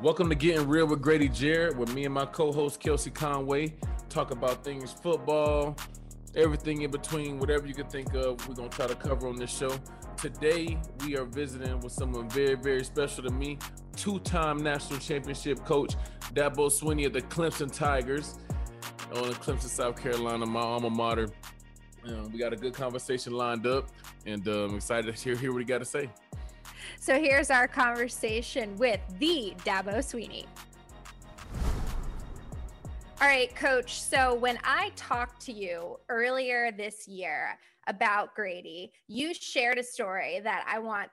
Welcome to Getting Real with Grady Jarrett, with me and my co-host Kelsey Conway. Talk about things football, everything in between, whatever you can think of. We're gonna try to cover on this show. Today we are visiting with someone very, very special to me. Two-time national championship coach Dabo Swinney of the Clemson Tigers on Clemson, South Carolina, my alma mater. Um, we got a good conversation lined up, and I'm excited to hear, hear what he got to say. So here's our conversation with the Dabo Swinney. All right, coach. So when I talked to you earlier this year about Grady, you shared a story that I want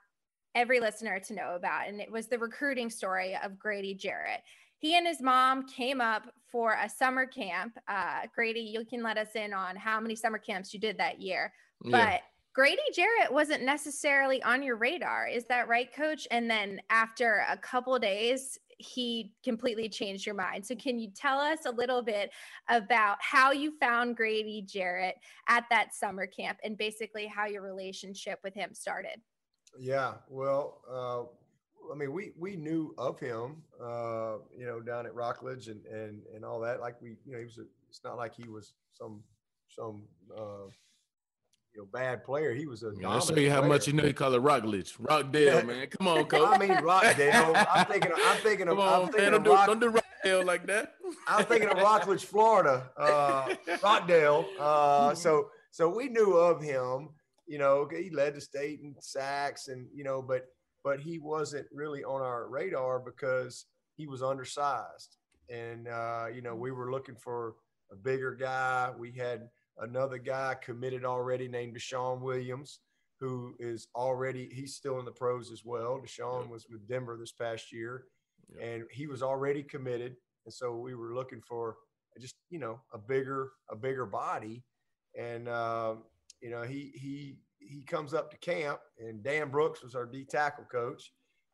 every listener to know about. And it was the recruiting story of Grady Jarrett. He and his mom came up for a summer camp. Uh, Grady, you can let us in on how many summer camps you did that year. Yeah. Grady Jarrett wasn't necessarily on your radar. Is that right, coach? And then after a couple days, he completely changed your mind. So, can you tell us a little bit about how you found Grady Jarrett at that summer camp and basically how your relationship with him started? Yeah, well, uh, I mean, we we knew of him, uh, you know, down at Rockledge and and and all that. Like we, you know, he was. A, it's not like he was some some uh, you know, bad player. He was a. Yeah, I'll show you how player. much you know. You call it Rockledge, Rockdale, man. Come on, coach. I mean Rockdale. I'm thinking. Of, I'm thinking of. Come on, I'm thinking man. Of Rock, do, don't do Rockdale like that. I'm thinking of Rockledge, Florida, uh, Rockdale. Uh, so so we knew of him. You know, he led the state in sacks, and you know, but but he wasn't really on our radar because he was undersized, and uh, you know, we were looking for a bigger guy. We had another guy committed already named DeShawn Williams, who is already he's still in the pros as well. DeShawn yep. was with Denver this past year, yep. and he was already committed, and so we were looking for just you know a bigger a bigger body, and uh, you know he he he comes up to camp, and Dan Brooks was our D tackle coach,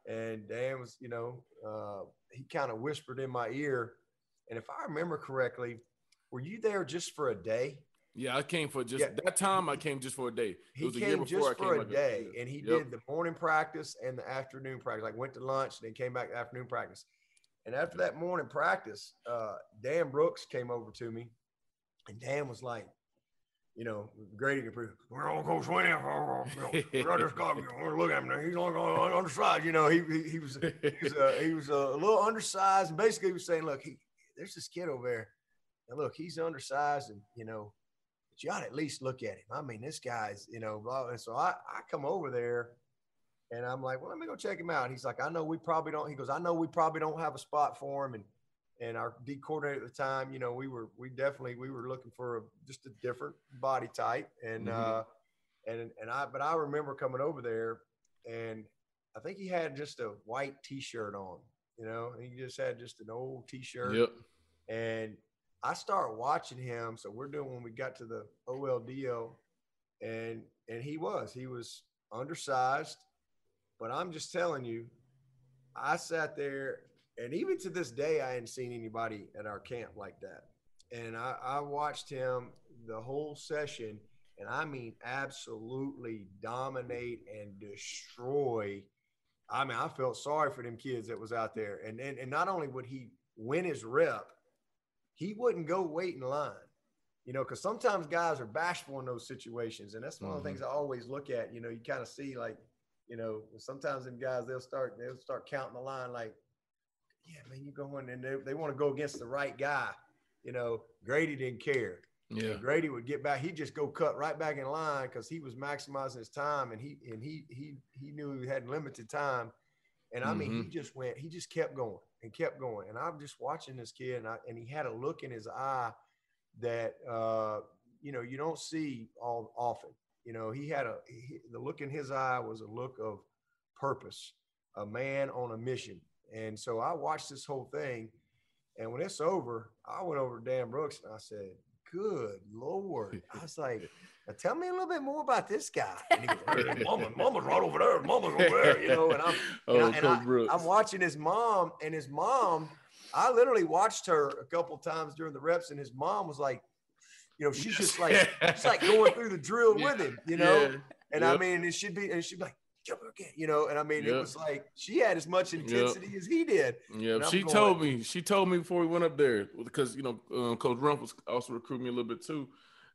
and Dan was you know uh, he kind of whispered in my ear, and if I remember correctly, were you there just for a day? Yeah, I came for just yeah. that time. I came just for a day. It he was a year before I came. for a day, and he yep. did the morning practice and the afternoon practice. Like went to lunch, then came back to afternoon practice. And after that morning practice, uh, Dan Brooks came over to me, and Dan was like, you know, grading it. We're all going to win. This guy, look at him. He's on, on, on the side. You know, he, he, he was he was, uh, he was a little undersized, and basically he was saying, look, he, there's this kid over there, and look, he's undersized, and you know you ought to at least look at him. I mean, this guy's, you know, blah. And so I, I come over there and I'm like, well, let me go check him out. He's like, I know we probably don't, he goes, I know we probably don't have a spot for him. And, and our D coordinator at the time, you know, we were, we definitely, we were looking for a, just a different body type. And, mm-hmm. uh, and, and I, but I remember coming over there and I think he had just a white t-shirt on, you know, and he just had just an old t-shirt. Yep. And I start watching him. So we're doing when we got to the OLDO, and and he was he was undersized, but I'm just telling you, I sat there, and even to this day, I hadn't seen anybody at our camp like that. And I, I watched him the whole session, and I mean absolutely dominate and destroy. I mean, I felt sorry for them kids that was out there, and and, and not only would he win his rep he wouldn't go wait in line. You know, because sometimes guys are bashful in those situations, and that's one mm-hmm. of the things mm-hmm. I always look at. You know, you kind of see like, you know, sometimes them guys they'll start they'll start counting the line like, yeah, man, you're going and they, they want to go against the right guy. You know, Grady didn't care. Yeah, and Grady would get back. He'd just go cut right back in line because he was maximizing his time, and he and he he he knew he had limited time. And I mean, mm-hmm. he just went. He just kept going and kept going. And I'm just watching this kid, and, I, and he had a look in his eye that uh, you know you don't see all often. You know, he had a he, the look in his eye was a look of purpose, a man on a mission. And so I watched this whole thing, and when it's over, I went over to Dan Brooks and I said, "Good Lord!" I was like. Now tell me a little bit more about this guy. And he goes, hey, Mama, Mama's right over there. Mama's over there. You know, and I'm, oh, and, I, and I, I'm watching his mom, and his mom, I literally watched her a couple times during the reps, and his mom was like, you know, she's just like, she's like going through the drill yeah. with him, you know. Yeah. And yep. I mean, it should be, it should be like, you know. And I mean, yep. it was like she had as much intensity yep. as he did. Yeah, she going, told me. She told me before we went up there because you know um, Coach Rumph was also recruiting me a little bit too,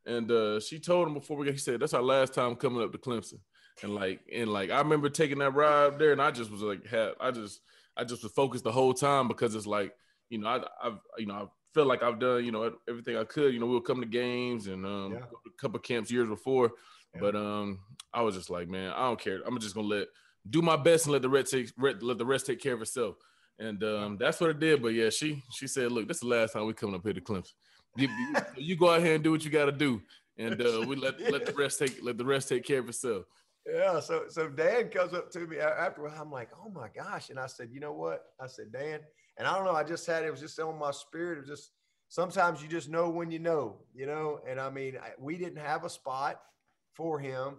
and uh, she told him before we got. He said that's our last time coming up to Clemson, and like and like I remember taking that ride there, and I just was like, had, I just I just was focused the whole time because it's like you know I, I've you know I feel like I've done you know everything I could. You know, we will come to games and um, yeah. a couple camps years before, yeah. but um, I was just like, man, I don't care. I'm just gonna let do my best and let the rest take let the rest take care of itself. And um, that's what it did. But yeah, she she said, look, this is the last time we coming up here to Clemson. You, you, go out here and do what you got to do, and uh, we let let the rest take let the rest take care of itself. Yeah. So so Dan comes up to me after I'm like, oh my gosh, and I said, you know what? I said, Dan, and I don't know. I just had it was just on my spirit. It was just sometimes you just know when you know, you know. And I mean, I, we didn't have a spot for him.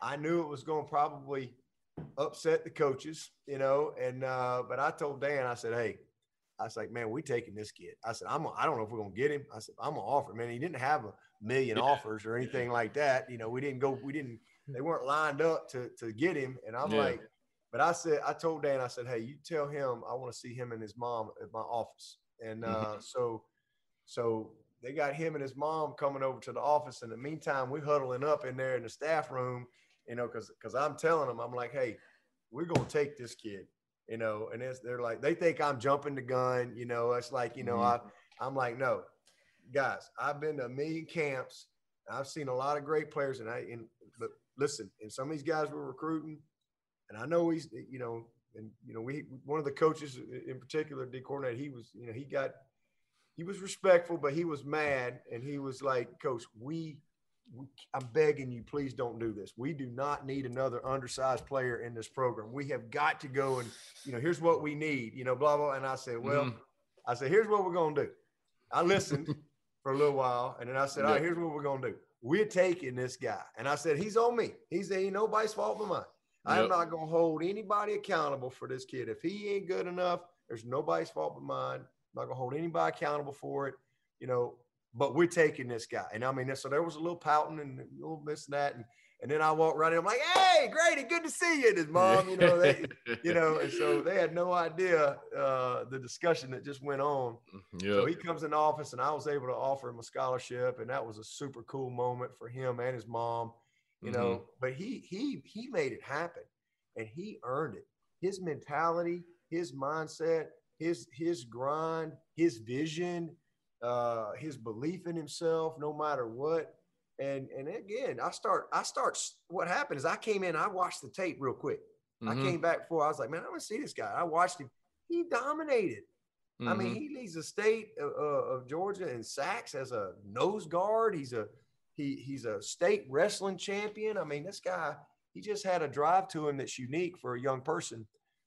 I knew it was going to probably upset the coaches, you know. And uh, but I told Dan, I said, hey, I was like, man, we taking this kid. I said, I'm. I don't know if we're gonna get him. I said, I'm gonna offer. Man, he didn't have a million offers or anything like that. You know, we didn't go. We didn't. They weren't lined up to to get him. And I'm yeah. like, but I said, I told Dan, I said, hey, you tell him I want to see him and his mom at my office. And uh, mm-hmm. so, so they got him and his mom coming over to the office. In the meantime, we're huddling up in there in the staff room, you know, because because I'm telling them, I'm like, hey, we're gonna take this kid, you know, and it's, they're like, they think I'm jumping the gun, you know. It's like, you know, mm-hmm. I I'm like, no, guys, I've been to a million camps. I've seen a lot of great players, and I and but listen, and some of these guys we're recruiting and I know he's, you know, and you know, we one of the coaches in particular, D coordinator, he was, you know, he got, he was respectful, but he was mad, and he was like, Coach, we, we, I'm begging you, please don't do this. We do not need another undersized player in this program. We have got to go and, you know, here's what we need, you know, blah blah. And I said, well, mm-hmm. I said, here's what we're gonna do. I listened for a little while, and then I said, all right, here's what we're gonna do. We're taking this guy, and I said, he's on me. He's ain't nobody's fault but mine. I'm not going to hold anybody accountable for this kid. If he ain't good enough, there's nobody's fault but mine. I'm not going to hold anybody accountable for it, you know. But we're taking this guy, and I mean, so there was a little pouting and a little this and that, and and then I walked right in. I'm like, "Hey, Grady, good to see you." And his mom, you know, they, you know, and so they had no idea uh, the discussion that just went on. Yep. So he comes in the office, and I was able to offer him a scholarship, and that was a super cool moment for him and his mom you know mm-hmm. but he he he made it happen and he earned it his mentality his mindset his his grind his vision uh his belief in himself no matter what and and again i start i start what happened is i came in i watched the tape real quick mm-hmm. i came back before i was like man i want to see this guy i watched him he dominated mm-hmm. i mean mm-hmm. he leads the state of, of georgia in sacks as a nose guard he's a he he's a state wrestling champion. I mean, this guy, he just had a drive to him that's unique for a young person.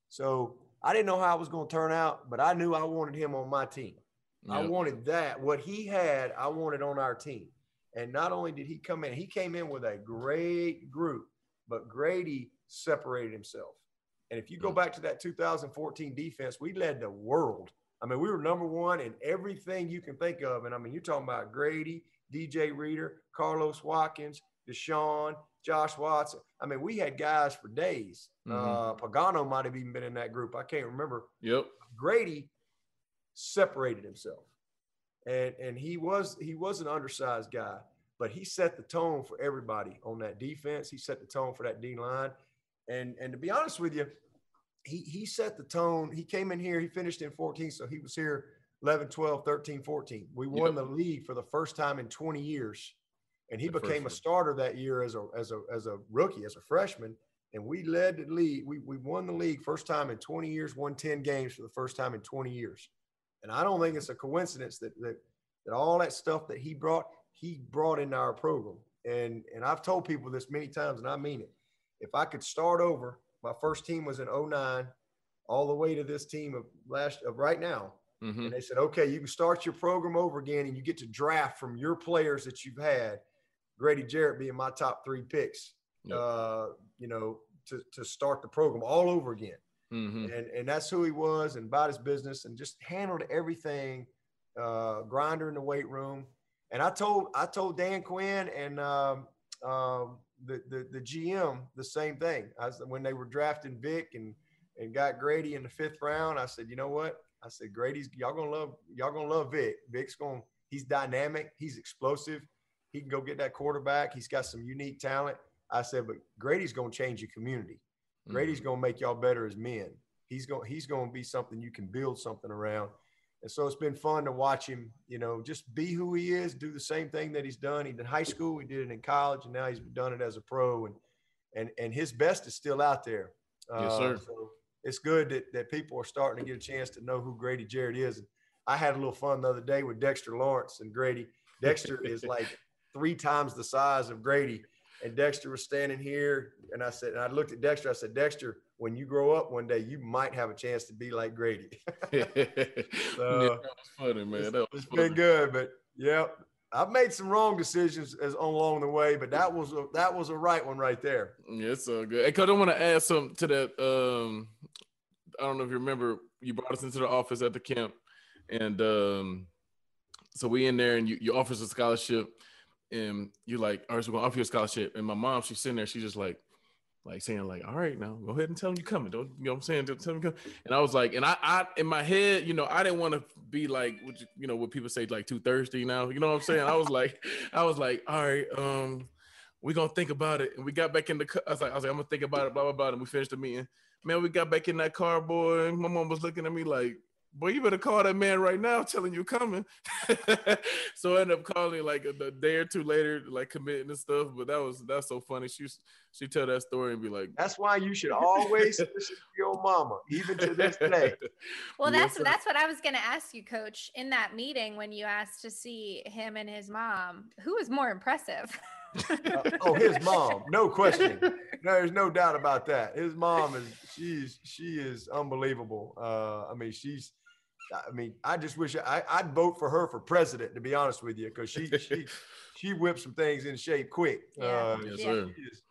So I didn't know how it was going to turn out, but I knew I wanted him on my team. Yep. I wanted that. What he had, I wanted on our team. And not only did he come in, he came in with a great group, but Grady separated himself. And if you go back to that 2014 defense, we led the world. I mean, we were number one in everything you can think of. And I mean, you're talking about Grady, DJ Reader, Carlos Watkins, DeShawn, Josh Watson. I mean, we had guys for days. Mm-hmm. Uh, Pagano might have even been in that group. I can't remember. Yep. Grady separated himself, and and he was he was an undersized guy, but he set the tone for everybody on that defense. He set the tone for that D line, and and to be honest with you, he he set the tone. He came in here. He finished in 14, so he was here 11, 12, 13, 14. We won yep. the league for the first time in 20 years. And he the became a starter that year as a, as a, as a rookie, as a freshman. And we led the league. We, we won the league first time in 20 years, won 10 games for the first time in 20 years. And I don't think it's a coincidence that, that, that all that stuff that he brought, he brought into our program. And, and I've told people this many times, and I mean it. If I could start over, my first team was in 09, all the way to this team of last of right now, Mm-hmm. And they said, okay, you can start your program over again and you get to draft from your players that you've had. Grady Jarrett being my top three picks, yep. uh, you know, to, to start the program all over again. Mm-hmm. And, and that's who he was and about his business and just handled everything, uh, grinder in the weight room. And I told, I told Dan Quinn and um, um, the, the the GM the same thing. I was, when they were drafting Vic and and got Grady in the fifth round, I said, you know what? I said Grady's y'all gonna love y'all gonna love Vic. Vic's gonna he's dynamic, he's explosive, he can go get that quarterback. He's got some unique talent. I said, but Grady's gonna change your community. Grady's mm-hmm. gonna make y'all better as men. He's going he's gonna be something you can build something around. And so it's been fun to watch him, you know, just be who he is, do the same thing that he's done. He did in high school, he did it in college, and now he's done it as a pro. And and and his best is still out there. Yes, sir. Uh, so it's good that, that people are starting to get a chance to know who Grady Jarrett is. And I had a little fun the other day with Dexter Lawrence and Grady. Dexter is like three times the size of Grady. And Dexter was standing here, and I said, and I looked at Dexter. I said, Dexter, when you grow up one day, you might have a chance to be like Grady. so, yeah, that was funny, man. That was it's funny. been good, but yeah, I've made some wrong decisions as along the way, but that was a, that was a right one right there. Yeah, it's so good. Hey, cause I want to add something to that. Um, I don't know if you remember, you brought us into the office at the camp, and um, so we in there, and you, you offer us a scholarship, and you're like, all right, so we're gonna offer you a scholarship. And my mom, she's sitting there, she's just like, like saying like, all right, now go ahead and tell them you're coming. Don't you know what I'm saying? Don't Tell them come. And I was like, and I, I in my head, you know, I didn't want to be like, you, you know, what people say like too thirsty now. You know what I'm saying? I was like, I was like, all right, um, we're gonna think about it. And we got back in the car. I was like, I was like, I'm gonna think about it, blah blah blah. And we finished the meeting. Man, we got back in that car, boy. My mom was looking at me like, boy, you better call that man right now, telling you coming. so I ended up calling like a, a, day or two later, like committing and stuff. But that was that's so funny. She she tell that story and be like, "That's why you should always listen to your mama, even to this day." Well, that's yes, that's what I was going to ask you, Coach. In that meeting, when you asked to see him and his mom, who was more impressive? uh, oh, his mom, no question. No, there's no doubt about that. His mom is she's she is unbelievable. Uh, I mean, she's I mean, I just wish I, I'd vote for her for president, to be honest with you, because she she she whips some things in shape quick. Yeah. Uh, yes, she, is,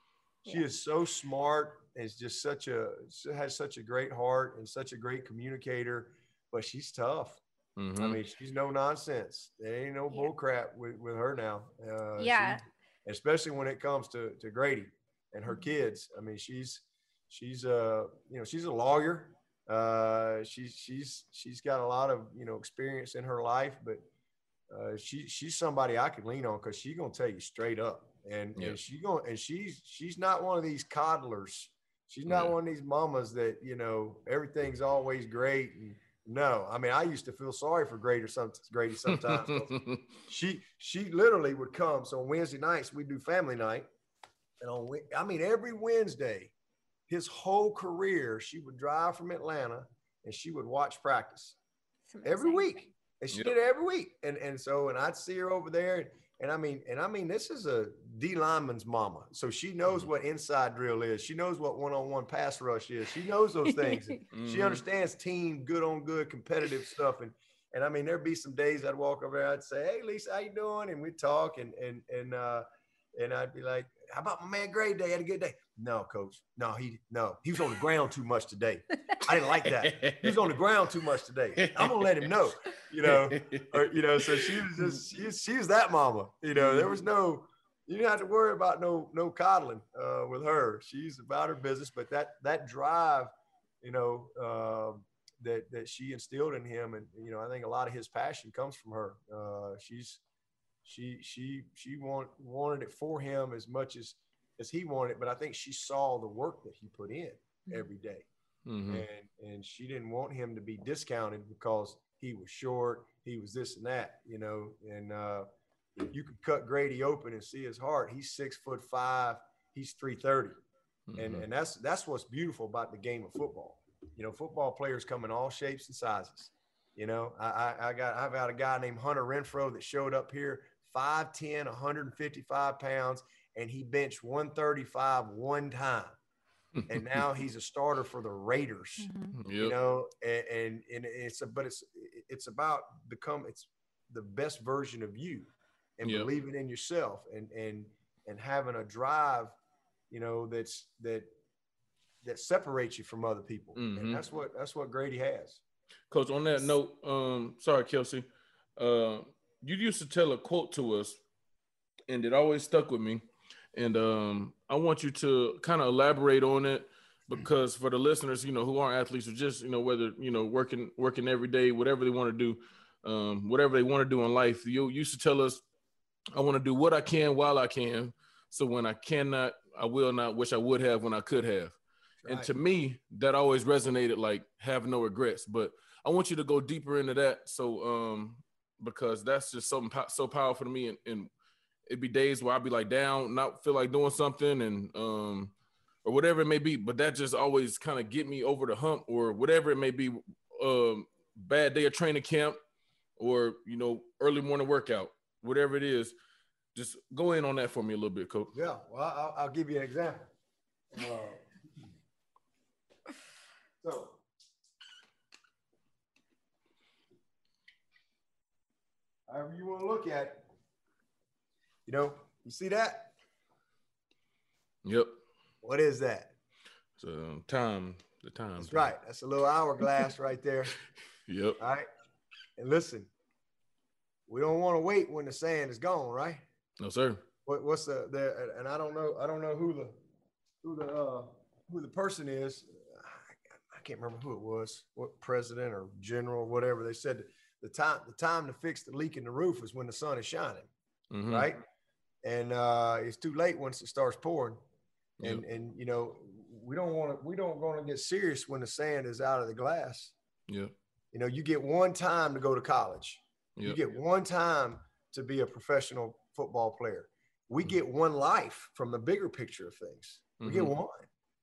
she yeah. is so smart and is just such a has such a great heart and such a great communicator, but she's tough. Mm-hmm. I mean, she's no nonsense. There ain't no yeah. bull crap with, with her now. Uh, yeah. She, especially when it comes to, to Grady and her mm-hmm. kids. I mean, she's she's a you know she's a lawyer. Uh, she's she's she's got a lot of you know experience in her life, but uh, she she's somebody I can lean on because she's gonna tell you straight up, and yeah. and she going and she's she's not one of these coddlers. She's not yeah. one of these mamas that you know everything's always great. And, no, I mean I used to feel sorry for Grady some Grady sometimes. she she literally would come. So on Wednesday nights we do family night, and on I mean every Wednesday his whole career, she would drive from Atlanta and she would watch practice every week. And she yep. did it every week. And and so and I'd see her over there. And I mean, and I mean, this is a D lineman's mama. So she knows mm-hmm. what inside drill is. She knows what one-on-one pass rush is. She knows those things. mm-hmm. She understands team, good on good, competitive stuff. And and I mean, there'd be some days I'd walk over there, I'd say, Hey Lisa, how you doing? And we'd talk and and and uh and I'd be like, how about my man Gray Day? Had a good day. No, coach. No, he no. He was on the ground too much today. I didn't like that. He was on the ground too much today. I'm gonna let him know. You know, or you know. So she was just she, she was that mama. You know, there was no. You didn't have to worry about no no coddling uh, with her. She's about her business. But that that drive, you know, uh, that that she instilled in him, and you know, I think a lot of his passion comes from her. Uh, she's she she she want, wanted it for him as much as as he wanted, but I think she saw the work that he put in mm-hmm. every day. Mm-hmm. and and she didn't want him to be discounted because he was short, he was this and that, you know. And uh, you could cut Grady open and see his heart. He's six foot five, he's three thirty, mm mm-hmm. and and that's that's what's beautiful about the game of football. You know, football players come in all shapes and sizes. You know, I, I, I got I've got a guy named Hunter Renfrow that showed up here 5'10, 155 pounds, and he benched 135 one time. and now he's a starter for the Raiders. Mm-hmm. Yep. You know, and, and, and it's a, but it's it's about become it's the best version of you and yep. believing in yourself and and and having a drive, you know, that's that that separates you from other people. Mm-hmm. And that's what that's what Grady has. Coach, on that note, um, sorry, Kelsey. Uh, you used to tell a quote to us, and it always stuck with me. and um, I want you to kind of elaborate on it because for the listeners, you know, who aren't athletes or just you know whether you know working working every day, whatever they want to do, um, whatever they want to do in life. You used to tell us, I want to do what I can while I can. So when I cannot, I will not. Wish I would have when I could have. Right. And to me, that always resonated like have no regrets. But I want you to go deeper into that. So um, because that's just something so powerful to me. And, and it'd be days where I'd be like down, not feel like doing something, and um, or whatever it may be. But that just always kind of get me over the hump, or whatever it may be. Um, bad day of training camp, or you know, early morning workout, whatever it is. Just go in on that for me a little bit, coach. Yeah, well, I'll, I'll give you an example. Uh, so, however you want to look at it, you know, you see that? Yep. What is that? So time, the time. That's right. That's a little hourglass right there. Yep. All right. And listen, we don't want to wait when the sand is gone, right? No, sir. What, what's the, the and I don't know I don't know who the who the uh, who the person is. I, I can't remember who it was, what president or general, or whatever. They said the time the time to fix the leak in the roof is when the sun is shining, mm-hmm. right? And uh, it's too late once it starts pouring. And yep. and you know we don't want to we don't want to get serious when the sand is out of the glass. Yeah. You know, you get one time to go to college. Yep. You get one time to be a professional football player. We mm-hmm. get one life from the bigger picture of things. We mm-hmm. get one.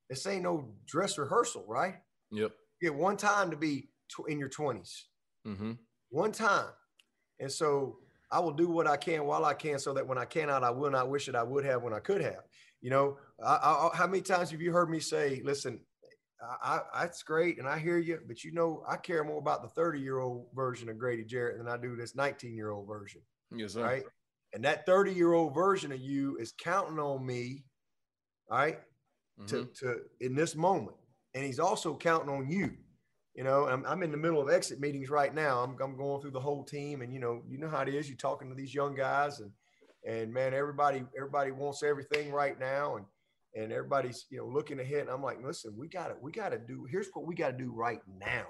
This ain't no dress rehearsal, right? Yep. You get one time to be tw- in your 20s. Mm-hmm. One time. And so I will do what I can while I can so that when I cannot, I will not wish that I would have when I could have. You know, I, I, how many times have you heard me say, listen, I, I, that's great and I hear you, but you know, I care more about the 30 year old version of Grady Jarrett than I do this 19 year old version. Yes, sir. Right. And that 30 year old version of you is counting on me, all right, mm-hmm. to, to in this moment. And he's also counting on you. You know, I'm, I'm in the middle of exit meetings right now. I'm, I'm going through the whole team, and you know, you know how it is. You're talking to these young guys, and and man, everybody everybody wants everything right now, and and everybody's you know looking ahead. And I'm like, listen, we got to we got to do. Here's what we got to do right now.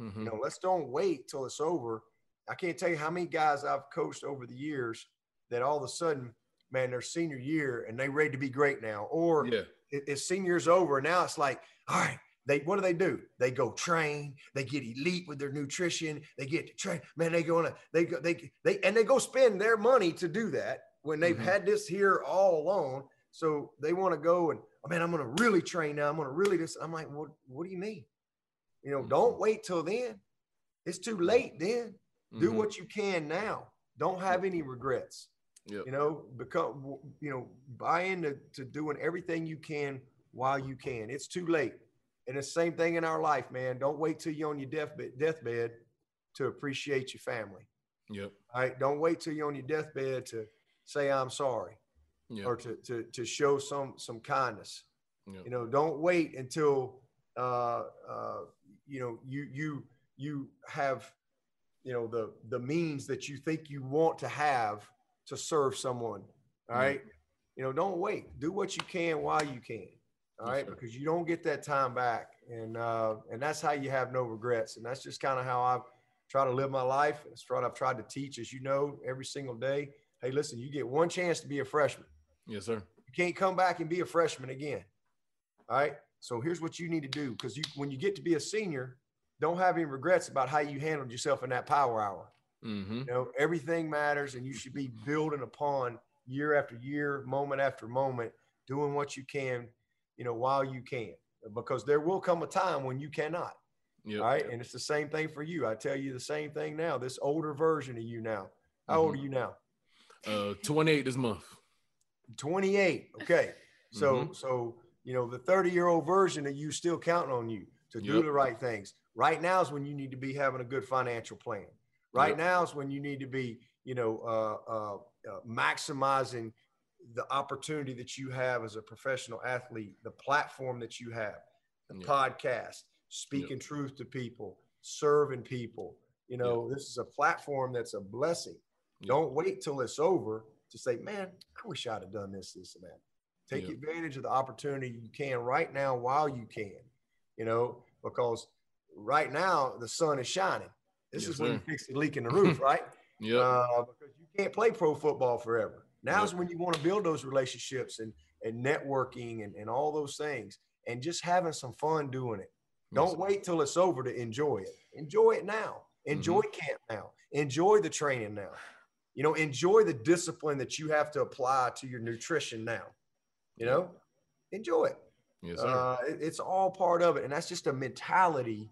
Mm-hmm. You know, let's don't wait till it's over. I can't tell you how many guys I've coached over the years that all of a sudden, man, their senior year and they ready to be great now, or yeah. it, it's senior's over and now it's like, all right, they what do they do? They go train. They get elite with their nutrition. They get to train. Man, they go on a they go they they and they go spend their money to do that when they've mm-hmm. had this here all along. So they want to go and oh man, I'm going to really train now. I'm going to really this. I'm like, what? What do you mean? You know, mm-hmm. don't wait till then. It's too late then. Mm-hmm. Do what you can now. Don't have any regrets. Yep. You know, become you know, buy into to doing everything you can while you can. It's too late. And the same thing in our life, man. Don't wait till you're on your deathbed deathbed to appreciate your family. Yep. All right. Don't wait till you're on your deathbed to say I'm sorry. Yep. Or to, to to show some some kindness. Yep. You know, don't wait until uh uh you know you you you have you know the the means that you think you want to have to serve someone. All right. You know, don't wait. Do what you can while you can. All right, yes, because you don't get that time back, and uh, and that's how you have no regrets, and that's just kind of how I try to live my life. It's what I've tried to teach, as you know, every single day. Hey, listen, you get one chance to be a freshman. Yes, sir. You can't come back and be a freshman again. All right. So here's what you need to do, because you when you get to be a senior, don't have any regrets about how you handled yourself in that power hour. Mm-hmm. You know, everything matters, and you should be building upon year after year, moment after moment, doing what you can, you know, while you can, because there will come a time when you cannot. Yep. All right. And it's the same thing for you. I tell you the same thing now. This older version of you now. How mm-hmm. old are you now? Uh, 28 this month. 28. Okay. So, mm-hmm. so, you know, the 30 year old version of you still counting on you to do yep. the right things. Right now is when you need to be having a good financial plan. Right yep. now is when you need to be, you know, uh, uh, uh, maximizing the opportunity that you have as a professional athlete, the platform that you have, the yep. podcast, speaking truth to people, serving people. You know, this is a platform that's a blessing. Don't wait till it's over to say, man, I wish I'd have done this, this, and that. Take yeah. advantage of the opportunity you can right now while you can, you know, because right now the sun is shining. This yes, is when you fix the leak in the roof, right? yeah. Uh, because you can't play pro football forever. Now is when you want to build those relationships and, and networking and, and all those things and just having some fun doing it. Don't wait till it's over to enjoy it. Enjoy it now. Enjoy mm-hmm. camp now. Enjoy the training now. You know, enjoy the discipline that you have to apply to your nutrition now. You know, enjoy it. Yes, uh, it, it's all part of it. And that's just a mentality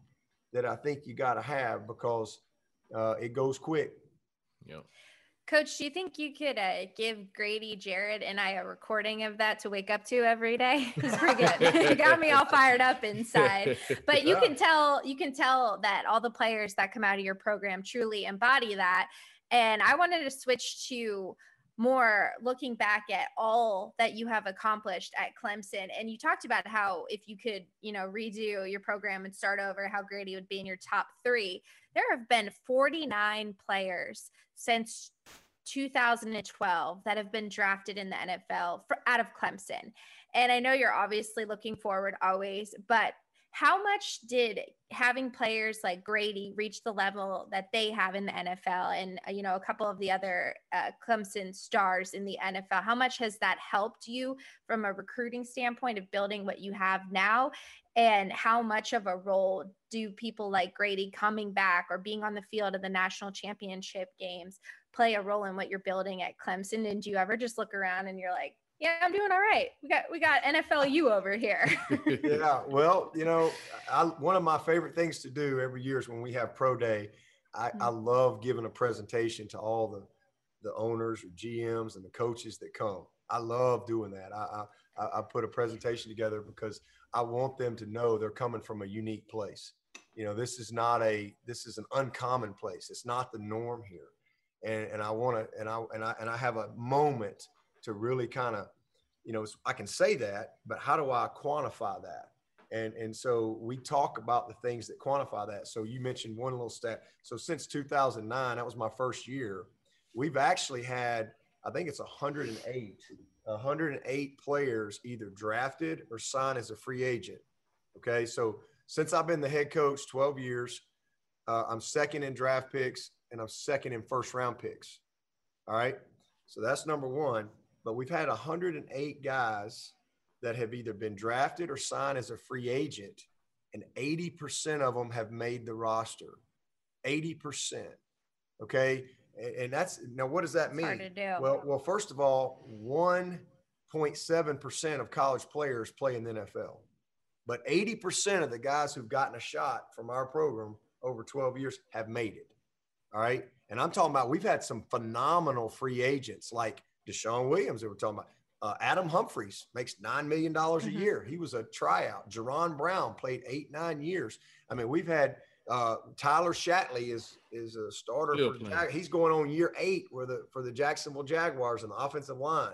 that I think you got to have because uh, it goes quick. Yeah. Coach, do you think you could uh, give Grady, Jared, and I a recording of that to wake up to every day? It's pretty good. it got me all fired up inside. But you can tell, you can tell that all the players that come out of your program truly embody that. And I wanted to switch to more looking back at all that you have accomplished at Clemson. And you talked about how if you could, you know, redo your program and start over, how Grady would be in your top three. There have been 49 players since 2012 that have been drafted in the NFL for, out of Clemson. And I know you're obviously looking forward always, but how much did having players like Grady reach the level that they have in the NFL and uh, you know a couple of the other uh, Clemson stars in the NFL how much has that helped you from a recruiting standpoint of building what you have now? And how much of a role do people like Grady coming back or being on the field of the national championship games play a role in what you're building at Clemson? And do you ever just look around and you're like yeah, I'm doing all right. We got we got NFLU over here. yeah, well, you know, I, one of my favorite things to do every year is when we have pro day. I, mm-hmm. I love giving a presentation to all the the owners or GMs and the coaches that come. I love doing that. I, I I put a presentation together because I want them to know they're coming from a unique place. You know, this is not a this is an uncommon place. It's not the norm here, and and I want to and I and I and I have a moment to really kind of, you know, I can say that, but how do I quantify that? And, and so we talk about the things that quantify that. So you mentioned one little stat. So since 2009, that was my first year, we've actually had, I think it's 108, 108 players either drafted or signed as a free agent. Okay. So since I've been the head coach 12 years, uh, I'm second in draft picks and I'm second in first round picks. All right. So that's number one but we've had 108 guys that have either been drafted or signed as a free agent, and 80% of them have made the roster. 80%. Okay. And that's now what does that mean? Well, well, first of all, 1.7% of college players play in the NFL. But 80% of the guys who've gotten a shot from our program over 12 years have made it. All right. And I'm talking about we've had some phenomenal free agents like DeShawn Williams that we're talking about. Uh, Adam Humphries makes $9 million a mm-hmm. year. He was a tryout. Jaron Brown played eight, nine years. I mean, we've had uh, Tyler Shatley is is a starter for Jag- he's going on year eight for the for the Jacksonville Jaguars in the offensive line.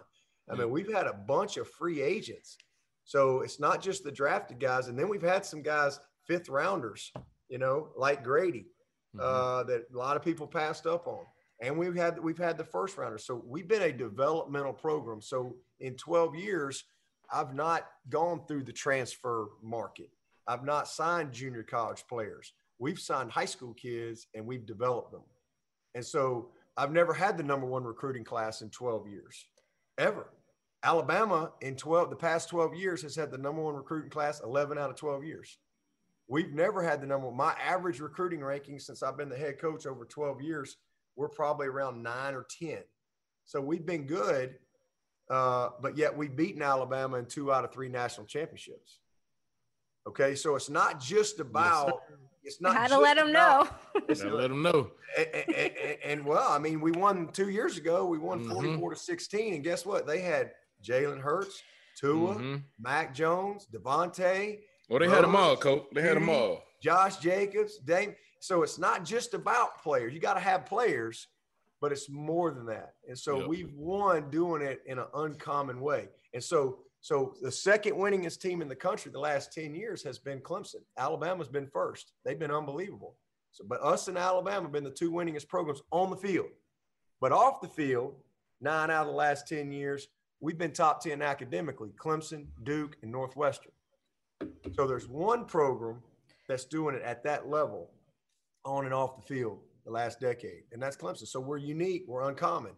I mean, we've had a bunch of free agents. So it's not just the drafted guys. And then we've had some guys, fifth rounders, you know, like Grady, mm-hmm. uh, that a lot of people passed up on and we've had we've had the first rounder. So we've been a developmental program. So in 12 years, I've not gone through the transfer market. I've not signed junior college players. We've signed high school kids and we've developed them. And so I've never had the number one recruiting class in 12 years, ever. Alabama in 12 the past 12 years has had the number one recruiting class 11 out of 12 years. We've never had the number one. My average recruiting ranking since I've been the head coach over 12 years we're probably around nine or 10. So we've been good, uh, but yet we've beaten Alabama in two out of three national championships. Okay, so it's not just about. Yes, it's not. How to let them about, know. It's let them know. And, and, and, and, well, I mean, we won two years ago. We won mm-hmm. 44 to 16, and guess what? They had Jalen Hurts, Tua, mm-hmm. Mac Jones, DeVonta. Well, they Rose, had them all, coach. They had them all. Josh Jacobs, Dame. So it's not just about players. You got to have players, but it's more than that. And so yep. we've won doing it in an uncommon way. And so, so the second winningest team in the country the last 10 years has been Clemson. Alabama's been first. They've been unbelievable. So, but us and Alabama have been the two winningest programs on the field. But off the field, nine out of the last 10 years, we've been top 10 academically, Clemson, Duke, and Northwestern. So there's one program that's doing it at that level on and off the field the last decade, and that's Clemson. So we're unique, we're uncommon.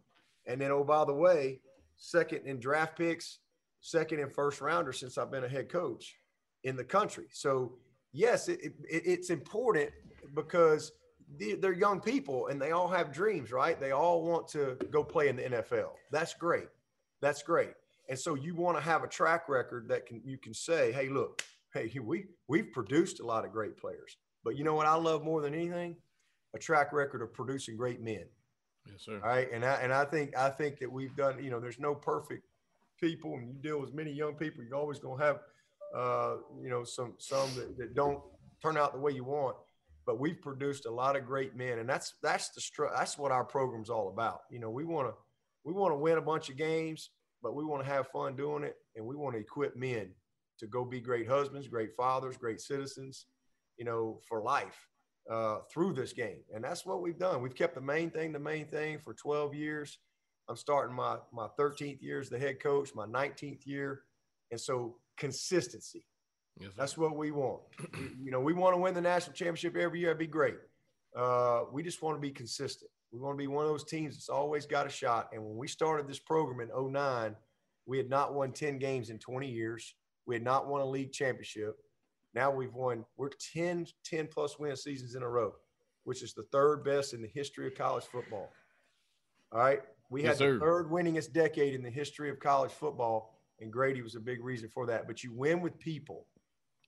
And then, oh, by the way, second in draft picks, second in first rounder since I've been a head coach in the country. So, yes, it, it, it's important because they're young people and they all have dreams, right? They all want to go play in the NFL. That's great. That's great. And so you want to have a track record that can you can say, hey, look, hey, we we've produced a lot of great players. But you know what I love more than anything? A track record of producing great men. Yes, sir. All right. And I and I think I think that we've done, you know, there's no perfect people and you deal with many young people, you're always gonna have uh, you know, some some that, that don't turn out the way you want but we've produced a lot of great men, and that's that's the str- that's what our program's all about. You know, we want to we want to win a bunch of games, but we want to have fun doing it, and we want to equip men to go be great husbands, great fathers, great citizens, you know, for life uh, through this game, and that's what we've done. We've kept the main thing the main thing for 12 years. I'm starting my my 13th year as the head coach, my 19th year, and so consistency Yes, That's what we want. you know, we want to win the national championship every year. It'd be great. Uh, we just want to be consistent. We want to be one of those teams that's always got a shot. And when we started this program in 09, we had not won 10 games in 20 years. We had not won a league championship. Now we've won, we're 10, 10 plus win seasons in a row, which is the third best in the history of college football. All right. We yes, had sir. the third winningest decade in the history of college football, and Grady was a big reason for that. But you win with people.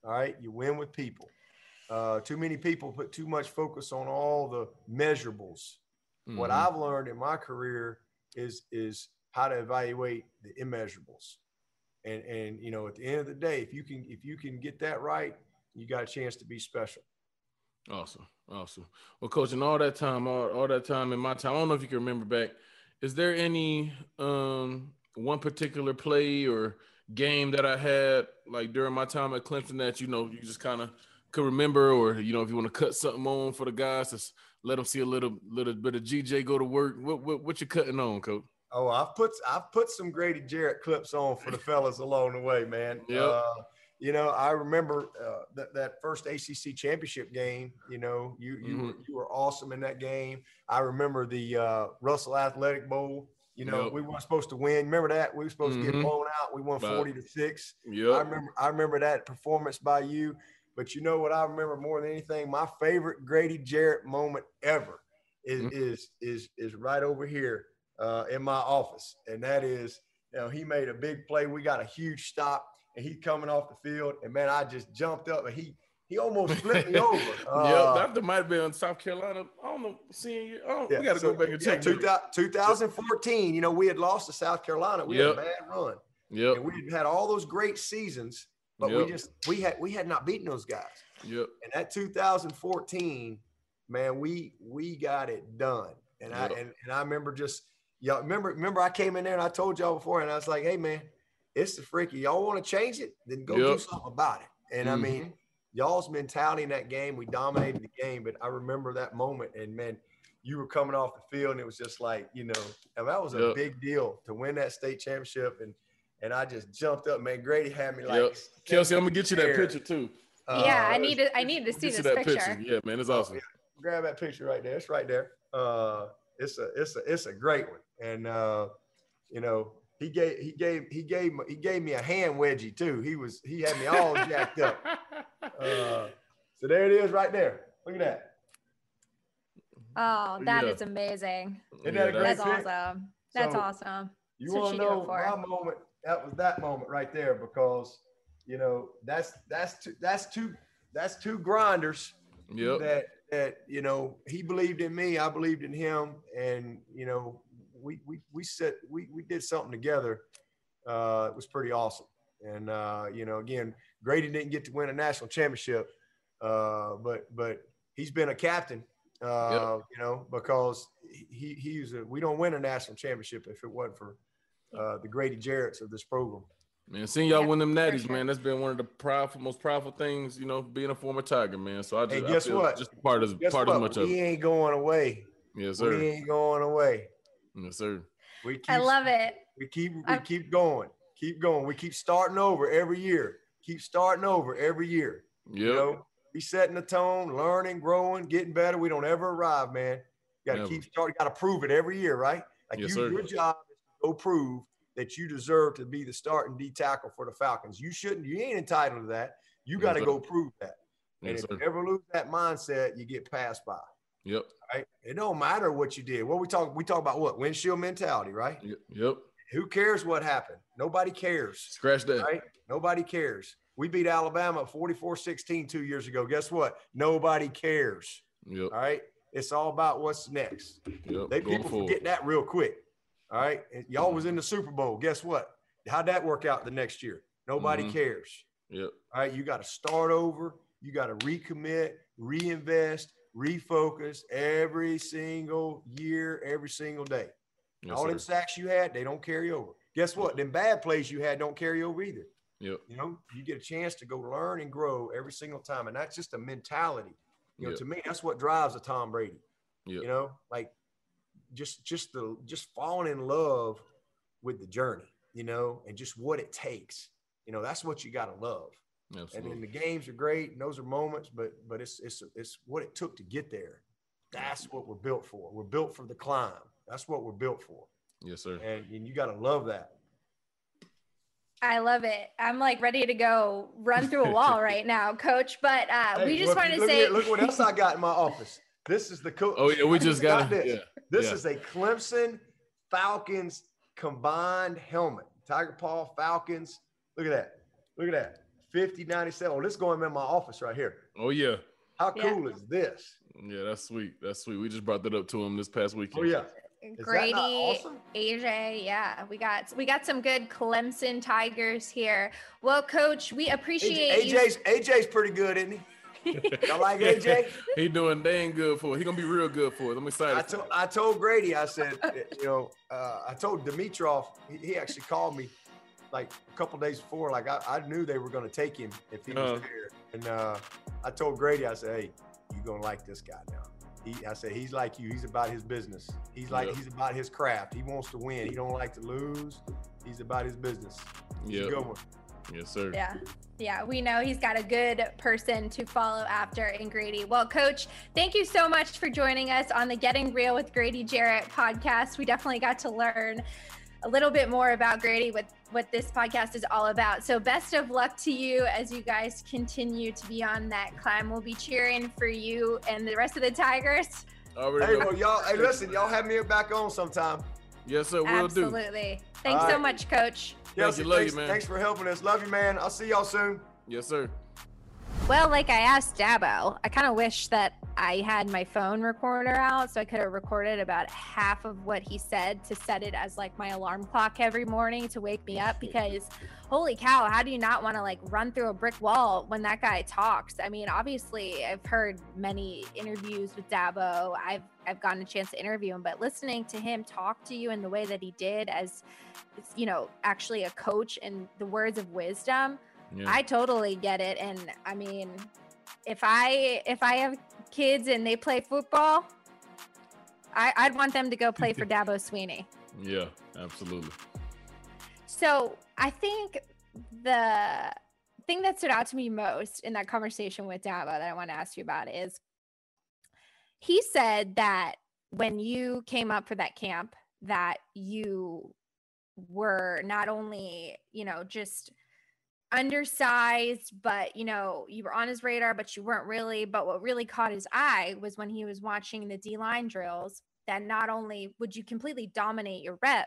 All right, you win with people. Uh, too many people put too much focus on all the measurables. Mm-hmm. What I've learned in my career is is how to evaluate the immeasurables. And and you know, at the end of the day, if you can if you can get that right, you got a chance to be special. Awesome, awesome. Well, coach, in all that time, all, all that time in my time, I don't know if you can remember back. Is there any um one particular play or game that I had like during my time at Clemson that you know you just kind of could remember, or you know if you want to cut something on for the guys, just let them see a little little bit of GJ go to work. What what, what you cutting on, coach? Oh, I've put I've put some Grady Jarrett clips on for the fellas along the way, man. Yeah. Uh, you know, I remember uh, that that first ACC championship game. You know, you you mm-hmm. were, you were awesome in that game. I remember the uh, Russell Athletic Bowl. You know, yep. we weren't supposed to win. Remember that? We were supposed mm-hmm. to get mm-hmm. blown out. We won 40 to 6. Yeah. I remember I remember that performance by you. But you know what I remember more than anything? My favorite Grady Jarrett moment ever is mm-hmm. is is is right over here uh, in my office. And that is, you know, he made a big play. We got a huge stop and he's coming off the field. And man, I just jumped up and he he almost flipped me over. Uh, yeah, that might have been South Carolina. I don't know. Seeing you, oh, yeah, we got to so, go back and check. Yeah, 2014. You know, we had lost to South Carolina. We yep. had a bad run. Yeah, and we had all those great seasons, but yep. we just we had we had not beaten those guys. Yep. And that 2014, man, we we got it done. And yep. I and, and I remember just y'all remember remember I came in there and I told y'all before, and I was like, hey man, it's the freaky. Y'all want to change it? Then go do something about it. And mm-hmm. I mean mm-hmm y'all's mentality in that game, we dominated the game, but I remember that moment and man, you were coming off the field and it was just like, you know, that was a yep. big deal to win that state championship. And and I just jumped up, man. Grady had me like yep. Kelsey, I'm gonna get you that picture too. Uh, yeah, I need to I need to see this picture. picture. Yeah, man, it's awesome. Oh, yeah. Grab that picture right there. It's right there. Uh it's a it's a it's a great one. And uh, you know, he gave he gave he gave he gave me a hand wedgie too. He was he had me all jacked up. Uh, so there it is, right there. Look at that. Oh, that yeah. is amazing. Isn't that yeah, that's awesome. That's so awesome. You want to know my moment? That was that moment right there because you know that's that's two that's two that's two grinders. Yep. That that you know he believed in me, I believed in him, and you know we we we set we we did something together. Uh, it was pretty awesome. And uh, you know, again, Grady didn't get to win a national championship, uh, but but he's been a captain. Uh, yep. You know, because he he's a, we don't win a national championship if it wasn't for uh, the Grady Jarrett's of this program. Man, seeing y'all win them natties, man, that's been one of the proudful, most proudful things, you know, being a former Tiger, man. So I just, and guess what? Just part of guess part what? as much we of it. He ain't going away. Yes, sir. We ain't going away. Yes, sir. We keep, I love it. We keep we I'm, keep going, keep going. We keep starting over every year. Keep starting over every year. Yep. You know, be setting the tone, learning, growing, getting better. We don't ever arrive, man. You got to keep starting. Got to prove it every year, right? Like yes, you, sir. your job is to go prove that you deserve to be the starting D tackle for the Falcons. You shouldn't. You ain't entitled to that. You got to yes, go prove that. And yes, if sir. you ever lose that mindset, you get passed by. Yep. Right. It don't matter what you did. What we talk, we talk about what windshield mentality, right? Yep. Who cares what happened? Nobody cares. Scratch that. Right. Nobody cares. We beat Alabama 44-16 two years ago. Guess what? Nobody cares. Yep. All right. It's all about what's next. Yep. They people forward. forget that real quick. All right. Y'all was in the Super Bowl. Guess what? How'd that work out the next year? Nobody mm-hmm. cares. Yep. All right. You got to start over. You got to recommit, reinvest, refocus every single year, every single day. Yes, All sir. them sacks you had, they don't carry over. Guess what? Them bad plays you had don't carry over either. Yep. You know, you get a chance to go learn and grow every single time. And that's just a mentality. You know, yep. to me, that's what drives a Tom Brady. Yep. You know, like just just the just falling in love with the journey, you know, and just what it takes. You know, that's what you gotta love. Absolutely. And then the games are great, and those are moments, but but it's it's it's what it took to get there. That's what we're built for. We're built for the climb. That's what we're built for. Yes, sir. And, and you got to love that. I love it. I'm like ready to go run through a wall right now, coach. But uh, hey, we just wanted to say, here, look what else I got in my office. This is the coach. Oh yeah, we just got, got this. Yeah, this yeah. is a Clemson Falcons combined helmet. Tiger Paw Falcons. Look at that. Look at that. 5097. Oh, this going in my office right here. Oh yeah. How cool yeah. is this? Yeah, that's sweet. That's sweet. We just brought that up to him this past weekend. Oh yeah. Grady, awesome? AJ, yeah, we got we got some good Clemson Tigers here. Well, Coach, we appreciate AJ, AJ's AJ's pretty good, isn't he? Y'all like AJ? he doing dang good for it. He gonna be real good for it. I'm excited. I told I told Grady, I said, you know, uh, I told Dimitroff. he, he, actually called me like a couple days before. Like I, I, knew they were gonna take him if he was uh, there, and uh, I told Grady, I said, hey, you're gonna like this guy now. He, I said, he's like you. He's about his business. He's like, yep. he's about his craft. He wants to win. He don't like to lose. He's about his business. Yeah. Good one. Yes, sir. Yeah. Yeah, we know he's got a good person to follow after in Grady. Well, Coach, thank you so much for joining us on the Getting Real with Grady Jarrett podcast. We definitely got to learn a little bit more about Grady with what this podcast is all about. So best of luck to you as you guys continue to be on that climb. We'll be cheering for you and the rest of the Tigers. Hey, well, y'all, hey, listen, y'all have me back on sometime. Yes, sir. We'll Absolutely. do. Absolutely. Thanks so much, Coach. Yes, you love thanks, you, man. Thanks for helping us. Love you, man. I'll see y'all soon. Yes, sir. Well, like I asked Dabo, I kind of wish that I had my phone recorder out so I could have recorded about half of what he said to set it as like my alarm clock every morning to wake me up because holy cow, how do you not want to like run through a brick wall when that guy talks? I mean, obviously, I've heard many interviews with Dabo. I've I've gotten a chance to interview him, but listening to him talk to you in the way that he did as you know, actually a coach and the words of wisdom, yeah. I totally get it. And I mean, if I if I have kids and they play football, I, I'd want them to go play for Dabo Swinney. Yeah, absolutely. So I think the thing that stood out to me most in that conversation with Dabo that I want to ask you about is he said that when you came up for that camp that you were not only, you know, just undersized, but you know, you were on his radar, but you weren't really. But what really caught his eye was when he was watching the D line drills that not only would you completely dominate your rep,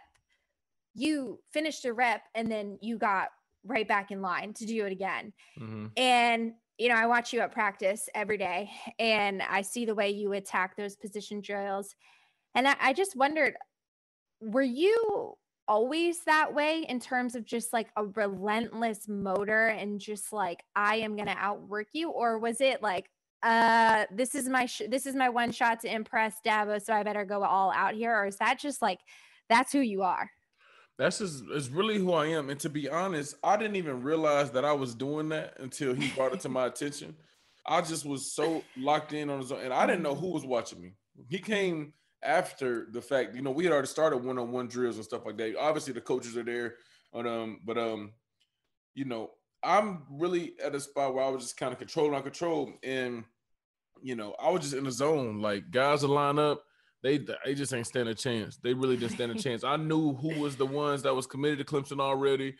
you finished a rep and then you got right back in line to do it again. Mm-hmm. And you know, I watch you at practice every day and I see the way you attack those position drills. And I, I just wondered, were you always that way in terms of just like a relentless motor and just like I am going to outwork you or was it like uh this is my sh- this is my one shot to impress Dabo so I better go all out here or is that just like that's who you are? That's just it's really who I am and to be honest I didn't even realize that I was doing that until he brought it to my attention. I just was so locked in on his own and I didn't know who was watching me. He came after the fact, you know, we had already started one-on-one drills and stuff like that. Obviously, the coaches are there, but um, but um, you know, I'm really at a spot where I was just kind of controlling on control, and you know, I was just in the zone. Like guys will line up, they they just ain't stand a chance. They really didn't stand a chance. I knew who was the ones that was committed to Clemson already.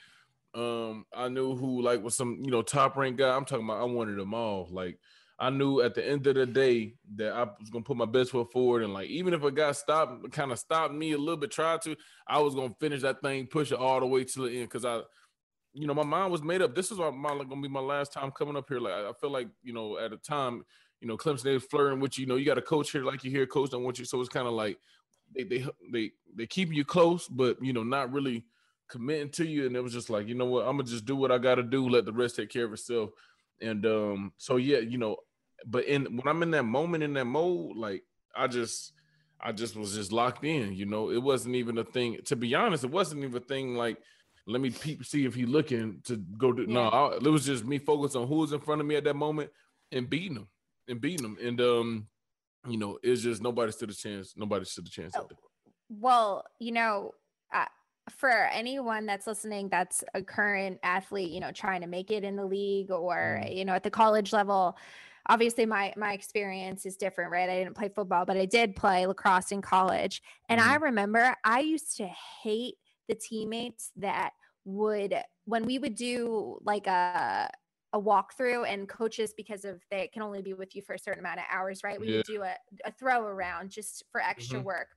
Um, I knew who like was some you know top ranked guy. I'm talking about. I wanted them all. Like I knew at the end of the day that I was gonna put my best foot forward, and like even if a guy stopped, kind of stopped me a little bit, tried to, I was gonna finish that thing, push it all the way to the end, because I, you know, my mind was made up. This is my, like, gonna be my last time coming up here. Like I feel like you know at a time, you know, Clemson they flirting with you. You know, you got a coach here, like you hear, coach don't want you, so it's kind of like they they they they keep you close, but you know, not really committing to you. And it was just like, you know what, I'm gonna just do what I gotta do, let the rest take care of itself. And um, so yeah, you know, but in when I'm in that moment in that mode, like I just I just was just locked in, you know. It wasn't even a thing. To be honest, it wasn't even a thing like let me peep see if he looking to go to yeah. no, I, it was just me focused on who was in front of me at that moment and beating them and beating them. And um, you know, it's just nobody stood a chance. Nobody stood a chance. Oh, well, you know, uh, for anyone that's listening that's a current athlete you know trying to make it in the league or mm. you know at the college level obviously my my experience is different right i didn't play football but i did play lacrosse in college and mm. i remember i used to hate the teammates that would when we would do like a a walkthrough and coaches because of they can only be with you for a certain amount of hours right we yeah. would do a, a throw around just for extra mm-hmm. work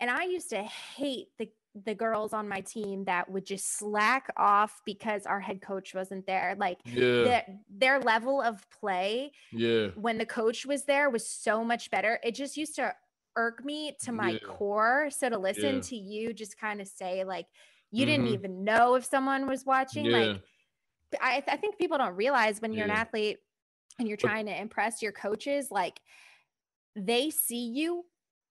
and i used to hate the the girls on my team that would just slack off because our head coach wasn't there. Like yeah. their, their level of play, yeah, when the coach was there was so much better. It just used to irk me to my yeah. core. So to listen yeah. to you just kind of say like you mm-hmm. didn't even know if someone was watching, like I, I think people don't realize when you're an athlete and you're trying to impress your coaches, like they see you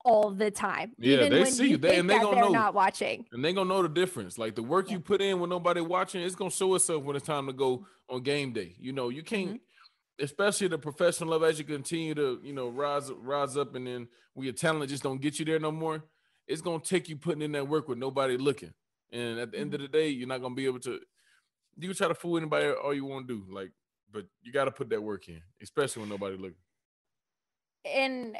all the time. Yeah, they see you, they, and they gonna know not watching, and they gonna know the difference. Like the work yeah. you put in when nobody watching, it's gonna show itself when it's time to go on game day. You know, you can't, mm-hmm. especially the professional level, as you continue to you know rise rise up, and then when your talent just don't get you there no more, it's gonna take you putting in that work with nobody looking. And at the mm-hmm. end of mm-hmm. the day, you're not gonna be able to. You can try to fool anybody all you want to do, like, but you got to put that work in, especially when nobody looking. And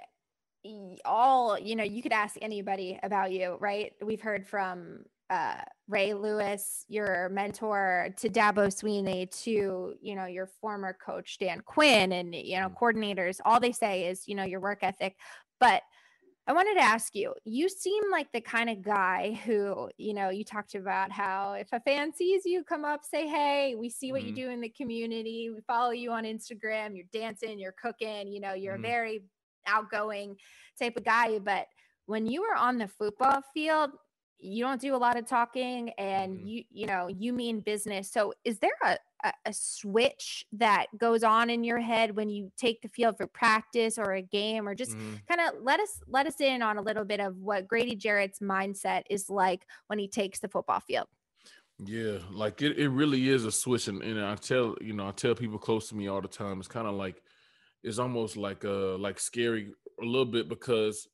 all you know you could ask anybody about you right we've heard from uh, ray lewis your mentor to dabo swinney to you know your former coach dan quinn and you know mm. coordinators all they say is you know your work ethic but i wanted to ask you you seem like the kind of guy who you know you talked about how if a fan sees you come up say hey we see what mm-hmm. you do in the community we follow you on instagram you're dancing you're cooking you know you're mm-hmm. very outgoing type of guy. But when you are on the football field, you don't do a lot of talking and mm-hmm. you you know you mean business so is there a, a, a switch that goes on in your head when you take the field for practice or a game or just mm-hmm. kind of let us let us in on a little bit of what grady jarrett's mindset is like when he takes the football field yeah like it, it really is a switch and, and i tell you know i tell people close to me all the time it's kind of like it's almost like uh like scary a little bit because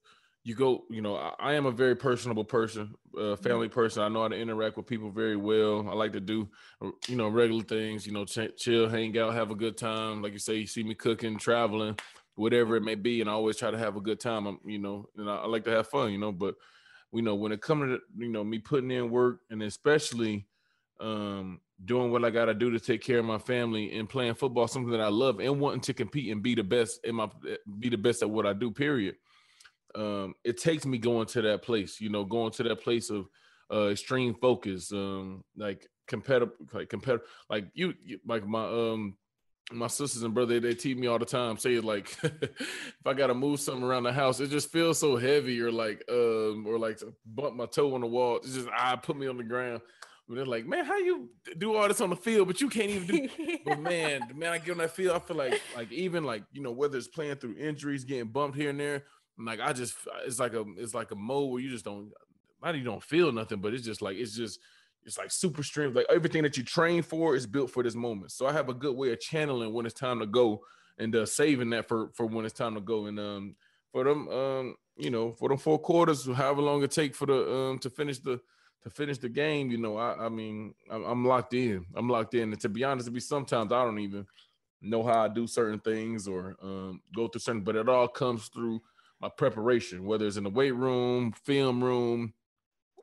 you go, you know, I, I am a very personable person, uh, family person. I know how to interact with people very well. I like to do, uh, you know, regular things, you know, ch- chill, hang out, have a good time. Like you say, you see me cooking, traveling, whatever it may be, and I always try to have a good time. I'm, you know, and I, I like to have fun, you know. But you know, when it comes to you know me putting in work, and especially um, doing what I got to do to take care of my family and playing football, something that I love, and wanting to compete and be the best in my be the best at what I do. Period. Um, it takes me going to that place, you know, going to that place of uh, extreme focus, um, like competitive, like competitive, like you, you, like my um my sisters and brother, they teach me all the time. Say like, if I gotta move something around the house, it just feels so heavy, or like, um, or like bump my toe on the wall. It's just I put me on the ground. They're like, man, how you do all this on the field, but you can't even do. but man, man, I get on that field, I feel like, like even like you know whether it's playing through injuries, getting bumped here and there, like I just, it's like a, it's like a mode where you just don't, not you don't feel nothing, but it's just like it's just, it's like super strength. Like everything that you train for is built for this moment. So I have a good way of channeling when it's time to go and uh, saving that for for when it's time to go. And um, for them, um, you know, for them four quarters, however long it take for the um to finish the to finish the game, you know, I, I mean, I'm, locked in. I'm locked in. And to be honest, to be sometimes I don't even know how I do certain things or um, go through certain, but it all comes through my preparation, whether it's in the weight room, film room,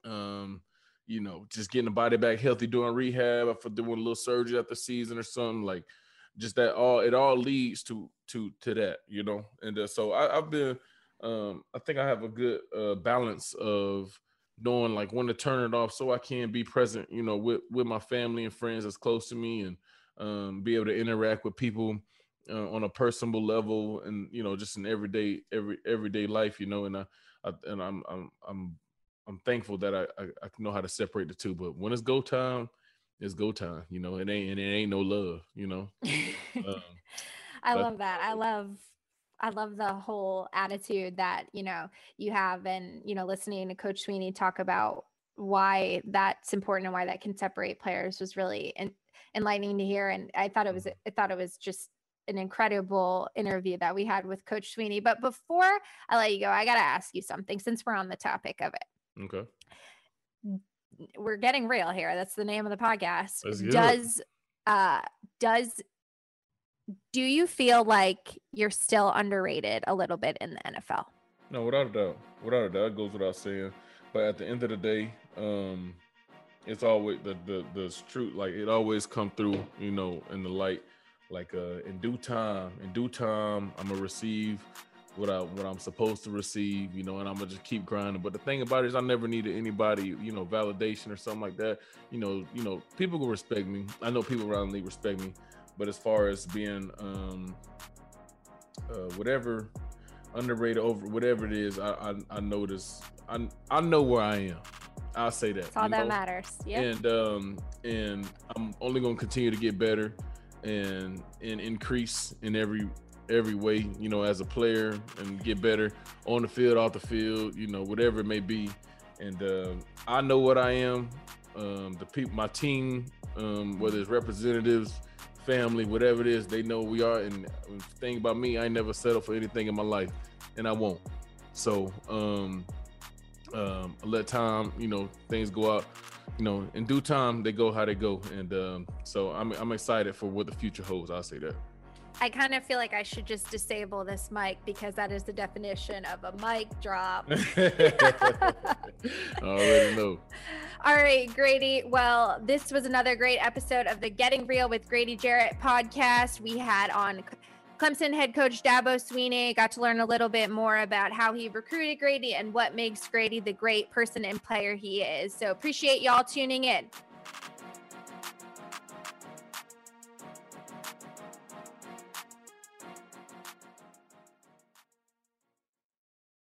um, you know, just getting the body back healthy doing rehab for doing a little surgery the season or something like just that all it all leads to to to that, you know. And uh, so I, have been um I think I have a good uh balance of knowing like when to turn it off so I can be present, you know, with with my family and friends that's close to me and um, be able to interact with people uh, on a personal level and you know just in everyday every everyday life, you know, and I, I and I'm I'm I'm I'm thankful that I, I, I know how to separate the two. But when it's go time, it's go time. You know, it ain't and it ain't no love. You know. um, I love that. I love I love the whole attitude that, you know, you have and, you know, listening to Coach Swinney talk about why that's important and why that can separate players was really en- enlightening to hear. And I thought it was, mm-hmm. I thought it was just an incredible interview that we had with Coach Swinney. But before I let you go, I got to ask you something since we're on the topic of it. Okay. We're getting real here. That's the name of the podcast. Does, uh, does do you feel like you're still underrated a little bit in the NFL? No, without a doubt. Without a doubt, it goes without saying. But at the end of the day, um, it's always the the the truth. Like it always come through, you know, in the light. Like uh, in due time, in due time, I'm gonna receive what I what I'm supposed to receive, you know, and I'm gonna just keep grinding. But the thing about it is, I never needed anybody, you know, validation or something like that. You know, you know, people will respect me. I know people around me respect me. But as far as being um, uh, whatever underrated over whatever it is, I I, I notice I I know where I am. I'll say that. That's all that know? matters. Yeah. And um and I'm only gonna continue to get better and and increase in every every way, you know, as a player and get better on the field, off the field, you know, whatever it may be. And uh, I know what I am. Um, the people, my team, um, whether it's representatives, family, whatever it is, they know we are. And thing about me, I never settle for anything in my life, and I won't. So, um, um, let time, you know, things go out. You know, in due time, they go how they go, and um, so I'm I'm excited for what the future holds. I'll say that. I kind of feel like I should just disable this mic because that is the definition of a mic drop. I already know. All right, Grady. Well, this was another great episode of the Getting Real with Grady Jarrett podcast. We had on Clemson head coach Dabo Swinney Got to learn a little bit more about how he recruited Grady and what makes Grady the great person and player he is. So appreciate y'all tuning in.